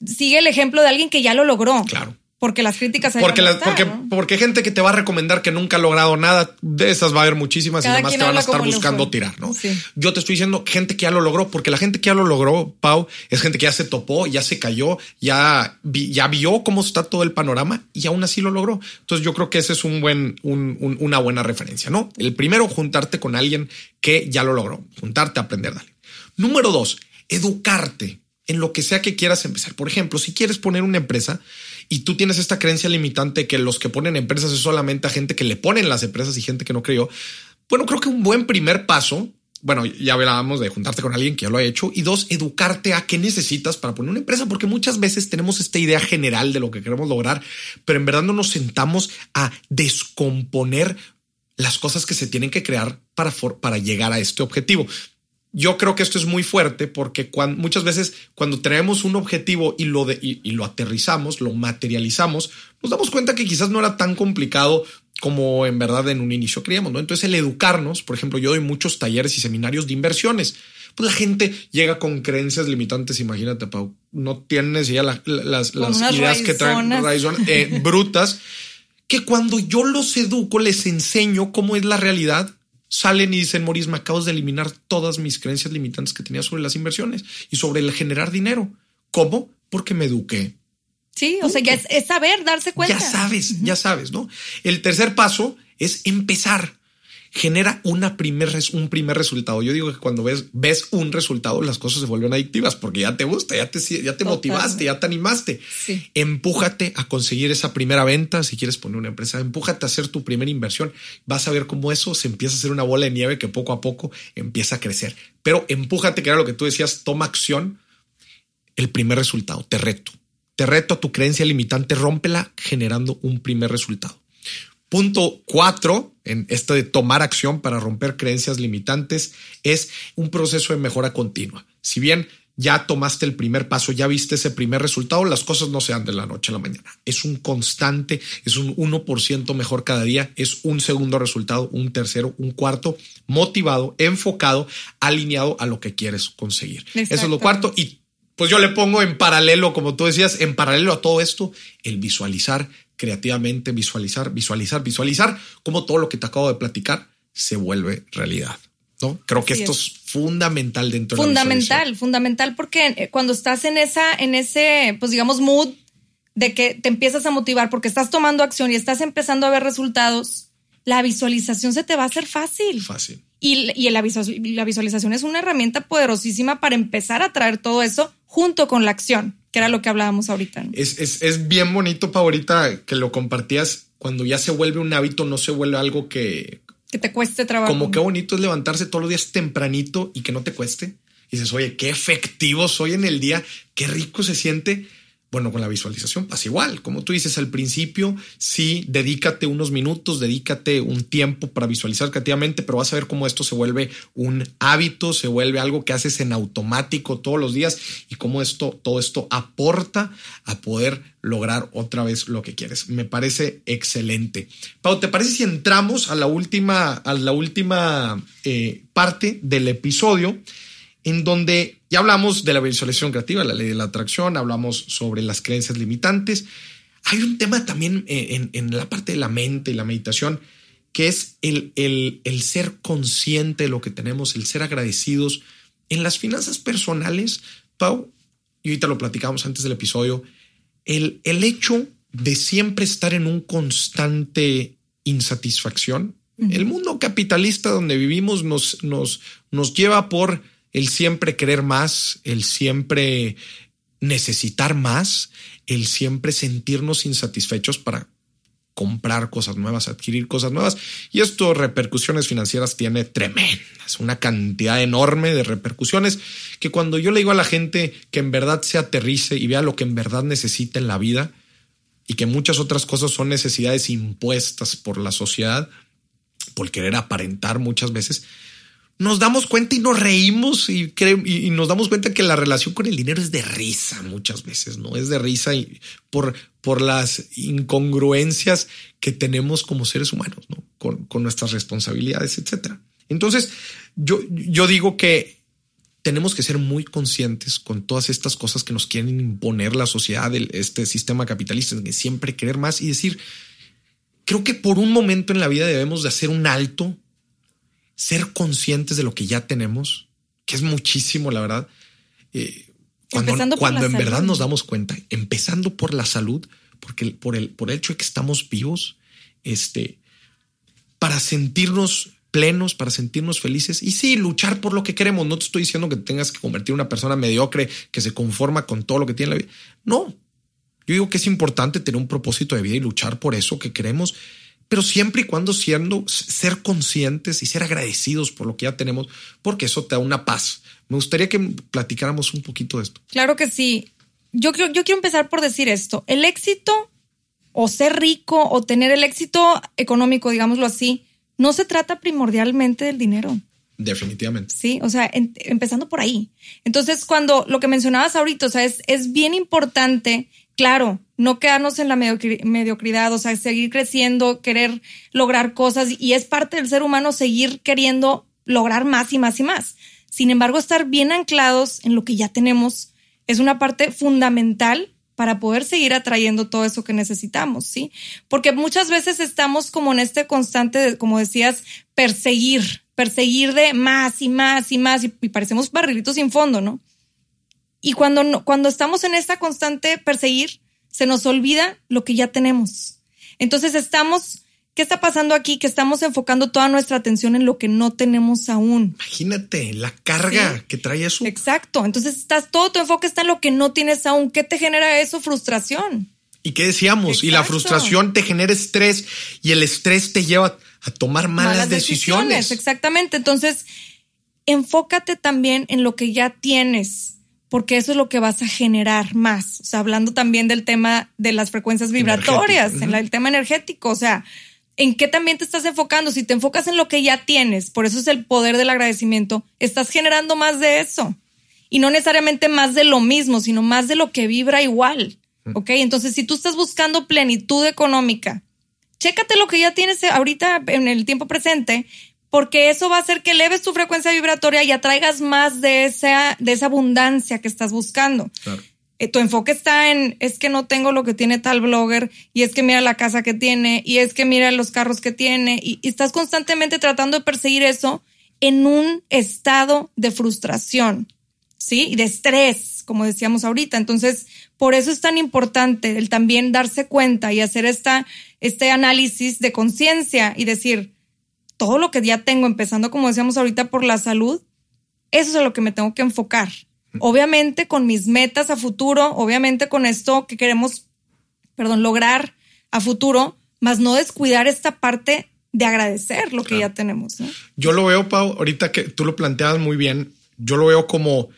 B: sigue el ejemplo de alguien que ya lo logró.
A: Claro.
B: Porque las críticas
A: porque, las, porque, porque gente que te va a recomendar que nunca ha logrado nada, de esas va a haber muchísimas y además te van a estar buscando tirar, ¿no? Yo te estoy diciendo gente que ya lo logró, porque la gente que ya lo logró, Pau, es gente que ya se topó, ya se cayó, ya, ya vio cómo está todo el panorama y aún así lo logró. Entonces yo creo que ese es un buen, una buena referencia, ¿no? El primero, juntarte con alguien que ya lo logró, juntarte a aprender de Número dos, educarte en lo que sea que quieras empezar. Por ejemplo, si quieres poner una empresa, y tú tienes esta creencia limitante que los que ponen empresas es solamente a gente que le ponen las empresas y gente que no creyó. Bueno, creo que un buen primer paso, bueno, ya hablábamos de juntarte con alguien que ya lo ha hecho y dos, educarte a qué necesitas para poner una empresa, porque muchas veces tenemos esta idea general de lo que queremos lograr, pero en verdad no nos sentamos a descomponer las cosas que se tienen que crear para, para llegar a este objetivo yo creo que esto es muy fuerte porque muchas veces cuando tenemos un objetivo y lo, y, lo aterrizamos, lo materializamos, nos damos cuenta que quizás no era tan complicado como en verdad en un inicio creíamos, ¿no? Entonces el educarnos, por ejemplo, yo doy muchos talleres y seminarios de inversiones. Pues la gente llega con creencias limitantes, imagínate, Pau, no tienes ya las, ideas que traen eh, brutas, que cuando yo los educo, les enseño cómo es la realidad, salen y dicen, Moris, me acabas de eliminar todas mis creencias limitantes que tenía sobre las inversiones y sobre el generar dinero. ¿Cómo? Porque me eduqué.
B: Sí, o sea, ya es, saber, darse cuenta.
A: Ya sabes, ya sabes, ¿no? El tercer paso es empezar genera una primer, un primer resultado. Yo digo que cuando ves, ves un resultado, las cosas se vuelven adictivas porque ya te gusta, ya te, ya te motivaste, ya te animaste. Empújate a conseguir esa primera venta. Si quieres poner una empresa, empújate a hacer tu primera inversión. Vas a ver cómo eso se empieza a hacer una bola de nieve que poco a poco empieza a crecer. Pero empújate, que era lo que tú decías, toma acción. El primer resultado, te reto. Te reto a tu creencia limitante, rómpela generando un primer resultado. Punto cuatro, en esto de tomar acción para romper creencias limitantes, es un proceso de mejora continua. Si bien ya tomaste el primer paso, ya viste ese primer resultado, las cosas no se dan de la noche a la mañana. Es un constante, es un 1% mejor cada día, es un segundo resultado, un tercero, un cuarto, motivado, enfocado, alineado a lo que quieres conseguir. Eso es lo cuarto. Y pues yo le pongo en paralelo, como tú decías, en paralelo a todo esto, el visualizar creativamente, visualizar, visualizar, visualizar, cómo todo lo que te acabo de platicar se vuelve realidad. ¿no? Creo que esto es. fundamental dentro
B: fundamental,
A: de
B: la Fundamental, fundamental, porque eh, cuando estás en esa, en ese, pues digamos, mood de que te empiezas a motivar porque estás tomando acción y estás empezando a ver resultados, la visualización se te va a hacer fácil.
A: Fácil.
B: Y, y la visualización es una herramienta poderosísima para empezar a traer todo eso junto con la acción que era lo que hablábamos ahorita.
A: Es, es, es, bien bonito, Paulita, que lo compartías cuando ya se vuelve un hábito, no se vuelve algo que...
B: Que te cueste trabajo.
A: Como qué bonito es levantarse todos los días tempranito y que no te cueste. Y dices, oye, qué efectivo soy en el día, qué rico se siente bueno, con la visualización pasa igual. Como tú dices al principio, sí, dedícate unos minutos, dedícate un tiempo para visualizar creativamente, pero vas a ver cómo esto se vuelve un hábito, se vuelve algo que haces en automático todos los días y cómo esto, todo esto aporta a poder lograr otra vez lo que quieres. Me parece excelente. Pau, ¿te parece si entramos a la última, a la última eh, parte del episodio? En donde ya hablamos de la visualización creativa, la ley de la atracción, hablamos sobre las creencias limitantes. Hay un tema también eh, en, la parte de la mente y la meditación, que es el, el, ser consciente de lo que tenemos, el ser agradecidos. En las finanzas personales, Pau, y ahorita lo platicamos antes del episodio, el, el hecho de siempre estar en un constante insatisfacción. El mundo capitalista donde vivimos nos, nos, nos lleva por el siempre querer más, el siempre necesitar más, el siempre sentirnos insatisfechos para comprar cosas nuevas, adquirir cosas nuevas. Y esto repercusiones financieras tiene tremendas, una cantidad enorme de repercusiones que cuando yo le digo a la gente que en verdad se aterrice y vea lo que en verdad necesita en la vida y que muchas otras cosas son necesidades impuestas por la sociedad, por querer aparentar muchas veces, nos damos cuenta y nos reímos y, y, nos damos cuenta que la relación con el dinero es de risa muchas veces, ¿no? Es de risa y por, por las incongruencias que tenemos como seres humanos, ¿no? Con, con nuestras responsabilidades, etcétera. Entonces, yo, yo digo que tenemos que ser muy conscientes con todas estas cosas que nos quieren imponer la sociedad, este sistema capitalista, que siempre querer más y decir, creo que por un momento en la vida debemos de hacer un alto ser conscientes de lo que ya tenemos, que es muchísimo, la verdad. Eh, cuando, cuando en verdad nos damos cuenta, empezando por la salud, porque por el, por el hecho de que estamos vivos, este, para sentirnos plenos, para sentirnos felices y sí, luchar por lo que queremos. No te estoy diciendo que tengas que convertir en una persona mediocre que se conforma con todo lo que tiene en la vida. No, yo digo que es importante tener un propósito de vida y luchar por eso que queremos pero siempre y cuando siendo ser conscientes y ser agradecidos por lo que ya tenemos, porque eso te da una paz. Me gustaría que platicáramos un poquito de esto.
B: Claro que sí. Yo, yo quiero empezar por decir esto. El éxito o ser rico o tener el éxito económico, digámoslo así, no se trata primordialmente del dinero.
A: Definitivamente.
B: Sí, o sea, empezando por ahí. Entonces, cuando lo que mencionabas ahorita, o sea, es, es bien importante claro, no quedarnos en la mediocridad, o sea, seguir creciendo, querer lograr cosas y es parte del ser humano seguir queriendo lograr más y más y más. Sin embargo, estar bien anclados en lo que ya tenemos es una parte fundamental para poder seguir atrayendo todo eso que necesitamos, ¿sí? Porque muchas veces estamos como en este constante, como decías, perseguir, perseguir de más y más y más y, parecemos barrilitos sin fondo, ¿no? Y cuando, cuando estamos en esta constante perseguir, se nos olvida lo que ya tenemos. Entonces estamos, ¿qué está pasando aquí? Que estamos enfocando toda nuestra atención en lo que no tenemos aún.
A: Imagínate la carga que trae eso.
B: Exacto. Entonces estás, todo tu enfoque está en lo que no tienes aún. ¿Qué te genera eso? Frustración.
A: ¿Y qué decíamos? Y la frustración te genera estrés y el estrés te lleva a tomar malas, decisiones.
B: Exactamente. Entonces, enfócate también en lo que ya tienes porque eso es lo que vas a generar más. O sea, hablando también del tema de las frecuencias vibratorias, en el tema energético, o sea, ¿en qué también te estás enfocando? Si te enfocas en lo que ya tienes, por eso es el poder del agradecimiento, estás generando más de eso. Y no necesariamente más de lo mismo, sino más de lo que vibra igual. ¿Ok? Entonces, si tú estás buscando plenitud económica, chécate lo que ya tienes ahorita en el tiempo presente, porque eso va a hacer que eleves tu frecuencia vibratoria y atraigas más de esa, de esa abundancia que estás buscando. Eh, tu enfoque está en, es que no tengo lo que tiene tal blogger, y es que mira la casa que tiene, y es que mira los carros que tiene, y, y estás constantemente tratando de perseguir eso en un estado de frustración, ¿sí? Y de estrés, como decíamos ahorita. Entonces, por eso es tan importante el también darse cuenta y hacer esta, este análisis de conciencia y decir, todo lo que ya tengo, empezando como decíamos ahorita por la salud, eso es a lo que me tengo que enfocar. Obviamente con mis metas a futuro, obviamente con esto que queremos, perdón, lograr a futuro, más no descuidar esta parte de agradecer lo que ya tenemos.
A: Yo lo veo, Pau, ahorita que tú lo planteas muy bien, yo lo veo como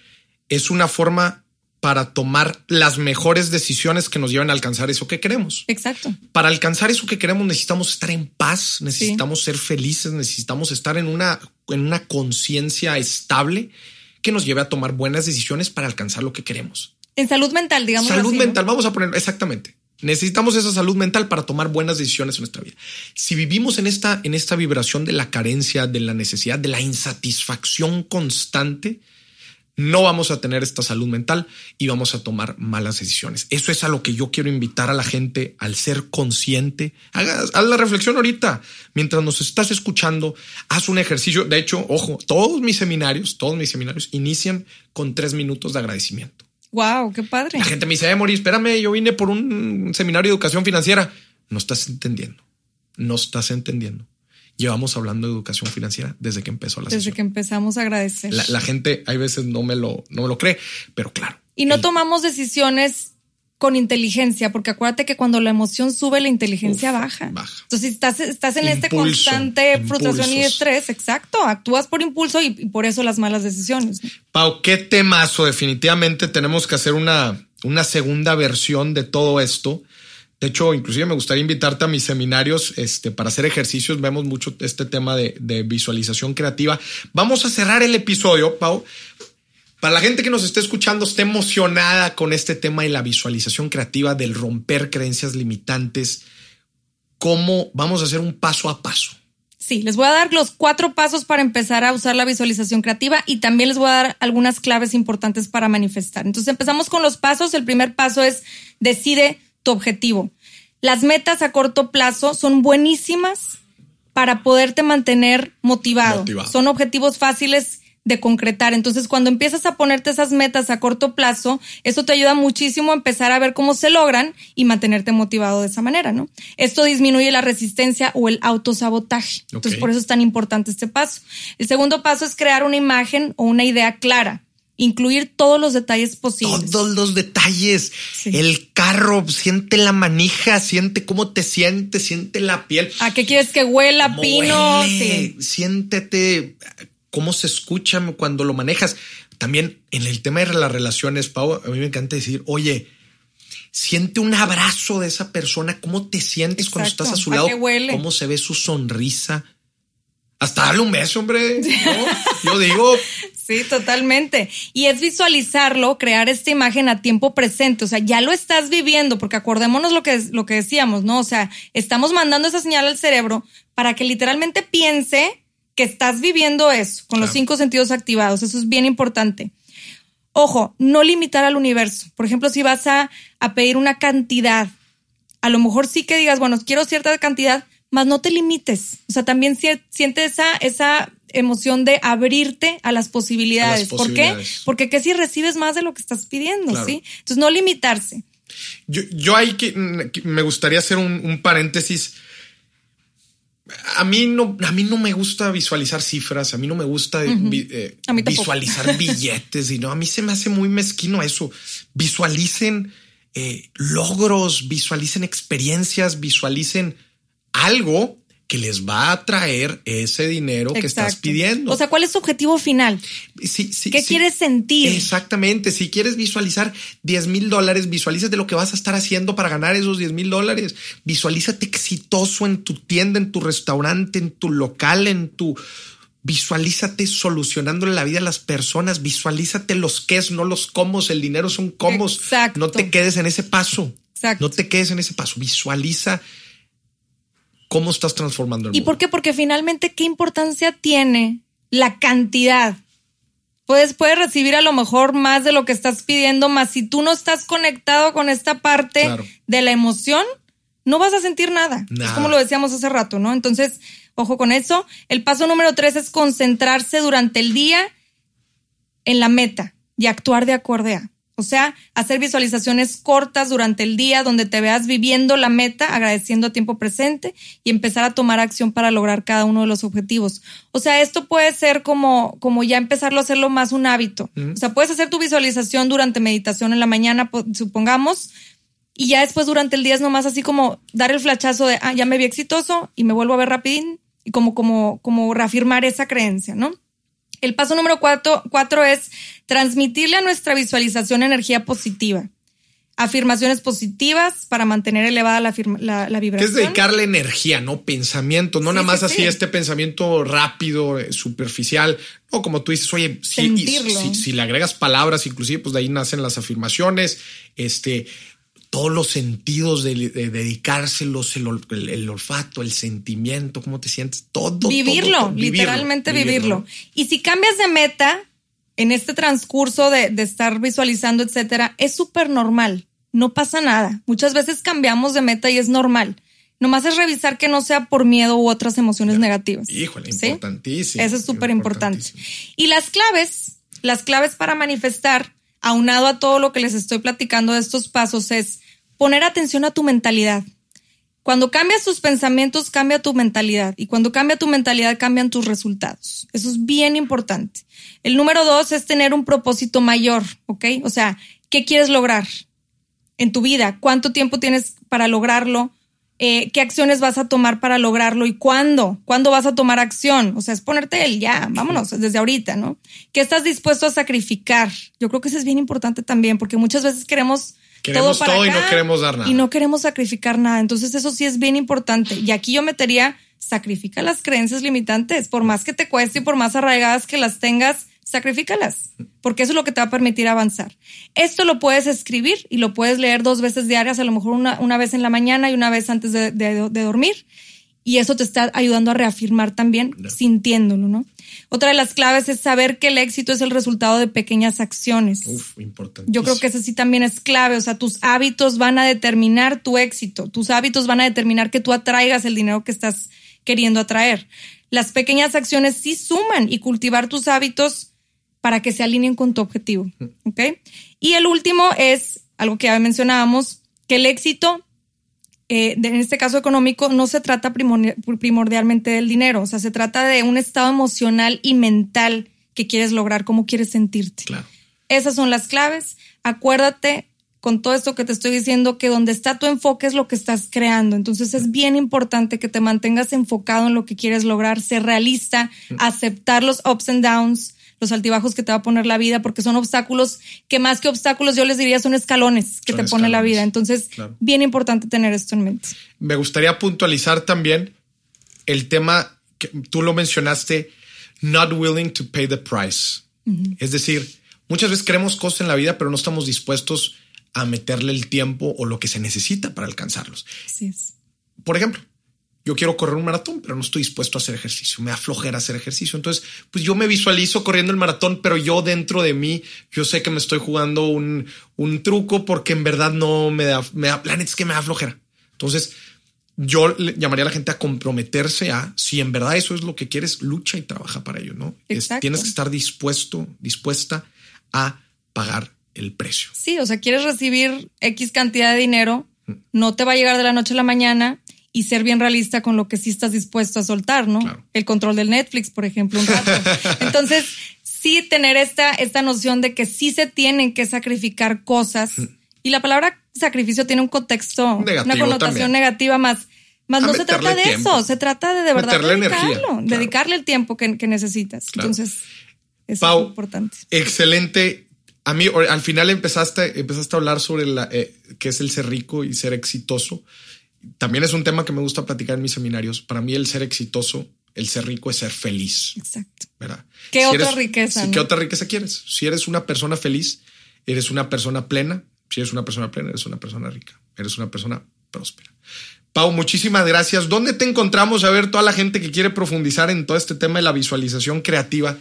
A: es una forma para tomar las mejores decisiones que nos lleven a alcanzar eso que queremos.
B: Exacto.
A: Para alcanzar eso que queremos necesitamos estar en paz, necesitamos ser felices, necesitamos estar en una, en una conciencia estable que nos lleve a tomar buenas decisiones para alcanzar lo que queremos.
B: En salud mental, digamos.
A: Salud mental, vamos a poner exactamente. Necesitamos esa salud mental para tomar buenas decisiones en nuestra vida. Si vivimos en esta, en esta vibración de la carencia, de la necesidad, de la insatisfacción constante, no vamos a tener esta salud mental y vamos a tomar malas decisiones. Eso es a lo que yo quiero invitar a la gente al ser consciente. Haz, haz, la reflexión ahorita. Mientras nos estás escuchando, haz un ejercicio. De hecho, ojo, todos mis seminarios, todos mis seminarios inician con tres minutos de agradecimiento.
B: Wow, qué padre.
A: La gente me dice, eh, Mori, espérame, yo vine por un seminario de educación financiera. No estás entendiendo. No estás entendiendo. Llevamos hablando de educación financiera desde que empezó la
B: Desde
A: sesión.
B: que empezamos a agradecer.
A: La, la, gente hay veces no me lo, no me lo cree, pero claro.
B: Y no el, tomamos decisiones con inteligencia, porque acuérdate que cuando la emoción sube, la inteligencia uf, baja.
A: baja.
B: Entonces, si estás, estás en este impulso, este constante impulsos. frustración y estrés, exacto, actúas por impulso y, y por eso las malas decisiones.
A: Pau, qué temazo. Definitivamente tenemos que hacer una, una segunda versión de todo esto. De hecho, inclusive me gustaría invitarte a mis seminarios este, para hacer ejercicios. Vemos mucho este tema de, visualización creativa. Vamos a cerrar el episodio, Pau. Para la gente que nos esté escuchando, esté emocionada con este tema de la visualización creativa, del romper creencias limitantes. ¿Cómo vamos a hacer un paso a paso?
B: Sí, les voy a dar los cuatro pasos para empezar a usar la visualización creativa y también les voy a dar algunas claves importantes para manifestar. Entonces empezamos con los pasos. El primer paso es decide tu objetivo. Las metas a corto plazo son buenísimas para poderte mantener motivado. motivado. Son objetivos fáciles de concretar. Entonces, cuando empiezas a ponerte esas metas a corto plazo, eso te ayuda muchísimo a empezar a ver cómo se logran y mantenerte motivado de esa manera, ¿no? Esto disminuye la resistencia o el autosabotaje. Okay. Entonces, por eso es tan importante este paso. El segundo paso es crear una imagen o una idea clara incluir todos los detalles posibles.
A: Todos los detalles. Sí. El carro, siente la manija, siente cómo te sientes, siente la piel.
B: ¿A qué quieres que huela, pino?
A: Huele? Sí. Siéntete cómo se escucha cuando lo manejas. También en el tema de las relaciones, Pau, a mí me encanta decir, oye, siente un abrazo de esa persona, cómo te sientes Exacto. cuando estás a su lado, cómo se ve su sonrisa. Hasta darle un beso, hombre. ¿no? Yo digo.
B: Sí, totalmente. Y es visualizarlo, crear esta imagen a tiempo presente. O sea, ya lo estás viviendo, porque acordémonos lo que, lo que decíamos, ¿no? O sea, estamos mandando esa señal al cerebro para que literalmente piense que estás viviendo eso, con claro. los cinco sentidos activados. Eso es bien importante. Ojo, no limitar al universo. Por ejemplo, si vas a, a pedir una cantidad, a lo mejor sí que digas, bueno, quiero cierta cantidad, más no te limites. O sea, también siente esa, esa emoción de abrirte a las posibilidades.
A: las posibilidades.
B: ¿Por qué? Porque qué si recibes más de lo que estás pidiendo,
A: Claro.
B: ¿sí? Entonces, no limitarse.
A: Yo, yo ahí que, me gustaría hacer un, un paréntesis. A mí, no, a mí no me gusta visualizar cifras, a mí no me gusta vi- eh,
B: A mí tampoco.
A: visualizar billetes y no, a mí se me hace muy mezquino eso. Visualicen eh, logros, visualicen experiencias, visualicen algo que les va a traer ese dinero que estás pidiendo.
B: O sea, ¿cuál es tu objetivo final?
A: Sí, sí,
B: ¿Qué
A: sí.
B: quieres sentir?
A: Exactamente. Si quieres visualizar 10 mil dólares, visualízate lo que vas a estar haciendo para ganar esos 10 mil dólares. Visualízate exitoso en tu tienda, en tu restaurante, en tu local, en tu. Visualízate solucionándole la vida a las personas. Visualízate los qué, no los cómo. El dinero son cómo.
B: Exacto.
A: No te quedes en ese paso.
B: Exacto.
A: No te quedes en ese paso. Visualiza cómo estás transformando el
B: ¿Y
A: mundo.
B: por qué? Porque finalmente, ¿qué importancia tiene la cantidad? Puedes, puedes recibir a lo mejor más de lo que estás pidiendo, más si tú no estás conectado con esta parte
A: Claro.
B: de la emoción, no vas a sentir nada.
A: Nada.
B: Es como lo decíamos hace rato, ¿no? Entonces, ojo con eso. El paso número tres es concentrarse durante el día en la meta y actuar de acuerdo a. O sea, hacer visualizaciones cortas durante el día donde te veas viviendo la meta, agradeciendo a tiempo presente y empezar a tomar acción para lograr cada uno de los objetivos. O sea, esto puede ser como, como ya empezarlo a hacerlo más un hábito. O sea, puedes hacer tu visualización durante meditación en la mañana, po- supongamos, Y ya después durante el día es nomás así como dar el flachazo de, ah, ya me vi exitoso y me vuelvo a ver rapidín y como, como, como reafirmar esa creencia, ¿no? El paso número cuatro, cuatro es transmitirle a nuestra visualización energía positiva afirmaciones positivas para mantener elevada la, la, vibración.
A: Es dedicarle energía, no pensamiento, no nada más así este pensamiento rápido, eh, superficial. No, como tú dices, oye, si, si, le agregas palabras, inclusive, pues de ahí nacen las afirmaciones. Este, todos los sentidos de, dedicárselos, el, olfato, el sentimiento, cómo te sientes, todo.
B: Vivirlo, literalmente vivirlo. Y si cambias de meta en este transcurso de, de estar visualizando, etcétera, es súper normal no pasa nada. Muchas veces cambiamos de meta y es normal. Nomás es revisar que no sea por miedo u otras emociones negativas.
A: Híjole, importantísimo.
B: Eso es súper importante. Y las claves, las claves para manifestar, aunado a todo lo que les estoy platicando de estos pasos, es poner atención a tu mentalidad. Cuando cambias tus pensamientos, cambia tu mentalidad. Y cuando cambia tu mentalidad, cambian tus resultados. Eso es bien importante. El número dos es tener un propósito mayor, ¿ok? O sea, ¿qué quieres lograr? en tu vida, cuánto tiempo tienes para lograrlo, eh, qué acciones vas a tomar para lograrlo y cuándo, cuándo vas a tomar acción. O sea, es ponerte el ya, vámonos, desde ahorita, ¿no? ¿Qué estás dispuesto a sacrificar? Yo creo que eso es bien importante también, porque muchas veces queremos...
A: Queremos todo, y no queremos dar nada.
B: Y no queremos sacrificar nada. Entonces eso sí es bien importante. Y aquí yo metería, sacrifica las creencias limitantes, por más que te cueste y por más arraigadas que las tengas, sacrifícalas, porque eso es lo que te va a permitir avanzar. Esto lo puedes escribir y lo puedes leer dos veces diarias, a lo mejor una, vez en la mañana y una vez antes de, dormir. Y eso te está ayudando a reafirmar también sintiéndolo, ¿no? Otra de las claves es saber que el éxito es el resultado de pequeñas acciones.
A: Uf, importante.
B: Yo creo que eso sí también es clave. O sea, tus hábitos van a determinar tu éxito. Tus hábitos van a determinar que tú atraigas el dinero que estás queriendo atraer. Las pequeñas acciones sí suman y cultivar tus hábitos para que se alineen con tu objetivo. ¿Ok? Y el último es algo que ya mencionábamos, que el éxito, eh, en este caso económico, no se trata primordialmente del dinero, o sea, se trata de un estado emocional y mental que quieres lograr, cómo quieres sentirte. Esas son las claves. Acuérdate con todo esto que te estoy diciendo que donde está tu enfoque es lo que estás creando. Entonces es bien importante que te mantengas enfocado en lo que quieres lograr, ser realista, aceptar los ups and downs, los altibajos que te va a poner la vida, porque son obstáculos que más que obstáculos yo les diría son escalones que te pone la vida. Entonces, bien importante tener esto en mente.
A: Me gustaría puntualizar también el tema que tú lo mencionaste, not willing to pay the price. Es decir, muchas veces queremos cosas en la vida, pero no estamos dispuestos a meterle el tiempo o lo que se necesita para alcanzarlos. Por ejemplo, yo quiero correr un maratón, pero no estoy dispuesto a hacer ejercicio, me aflojera hacer ejercicio. Entonces, pues yo me visualizo corriendo el maratón, pero yo dentro de mí, yo sé que me estoy jugando un, un truco porque en verdad no me da, me da, la es que me da flojera. Entonces, yo le llamaría a la gente a comprometerse a, si en verdad eso es lo que quieres, lucha y trabaja para ello, ¿no? tienes que estar dispuesto, dispuesta a pagar el precio.
B: Sí, o sea, quieres recibir X cantidad de dinero, mm. no te va a llegar de la noche a la mañana y ser bien realista con lo que sí estás dispuesto a soltar, ¿no? El control del Netflix, por ejemplo, un rato. Entonces, sí tener esta, esta noción de que sí se tienen que sacrificar cosas. Y la palabra sacrificio tiene un contexto, una connotación negativa más. Más no se trata de eso, se trata de de verdad dedicarlo, dedicarle el tiempo que, necesitas. Entonces, es importante.
A: Excelente. A mí, al final empezaste, empezaste a hablar sobre la, eh, qué es el ser rico y ser exitoso también es un tema que me gusta platicar en mis seminarios. Para mí el ser exitoso, el ser rico es ser feliz.
B: Exacto.
A: ¿Verdad?
B: ¿Qué otra riqueza?
A: ¿Qué otra riqueza quieres? Si eres una persona feliz, eres una persona plena. Si eres una persona plena, eres una persona rica. Eres una persona próspera. Pau, muchísimas gracias. ¿Dónde te encontramos? A ver, toda la gente que quiere profundizar en todo este tema de la visualización creativa.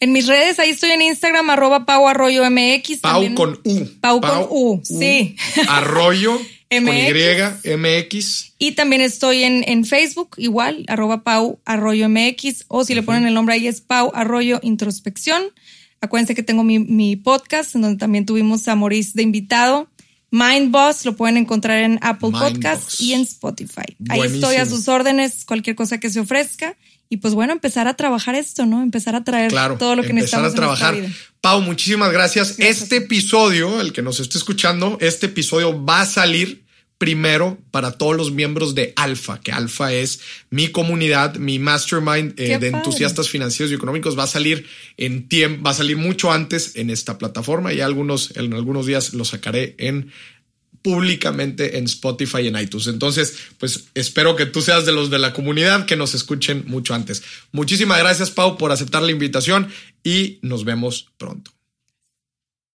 B: En mis redes, ahí estoy en Instagram, arroba Pau Arroyo MX.
A: Pau con U.
B: Pau, con U, sí.
A: Arroyo MX. Con Y, MX.
B: Y también estoy en, en Facebook, igual, arroba Pau Arroyo MX, o si le ponen el nombre ahí es Pau Arroyo Introspección. Acuérdense que tengo mi, mi podcast, en donde también tuvimos a Maurice de invitado. Mind Boss lo pueden encontrar en Apple Podcasts y en Spotify. Ahí estoy a sus órdenes, cualquier cosa que se ofrezca. Y pues bueno, empezar a trabajar esto, ¿no? Empezar a traer todo lo que
A: empezar
B: necesitamos.
A: a trabajar. Pau, muchísimas gracias. Este episodio, el que nos esté escuchando, este episodio va a salir primero para todos los miembros de Alfa, que Alfa es mi comunidad, mi mastermind eh, de entusiastas financieros y económicos. Va a salir en tiempo, va a salir mucho antes en esta plataforma y algunos, en algunos días lo sacaré en públicamente en Spotify y en iTunes. Entonces, pues espero que tú seas de los de la comunidad que nos escuchen mucho antes. Muchísimas gracias, Pau, por aceptar la invitación y nos vemos pronto.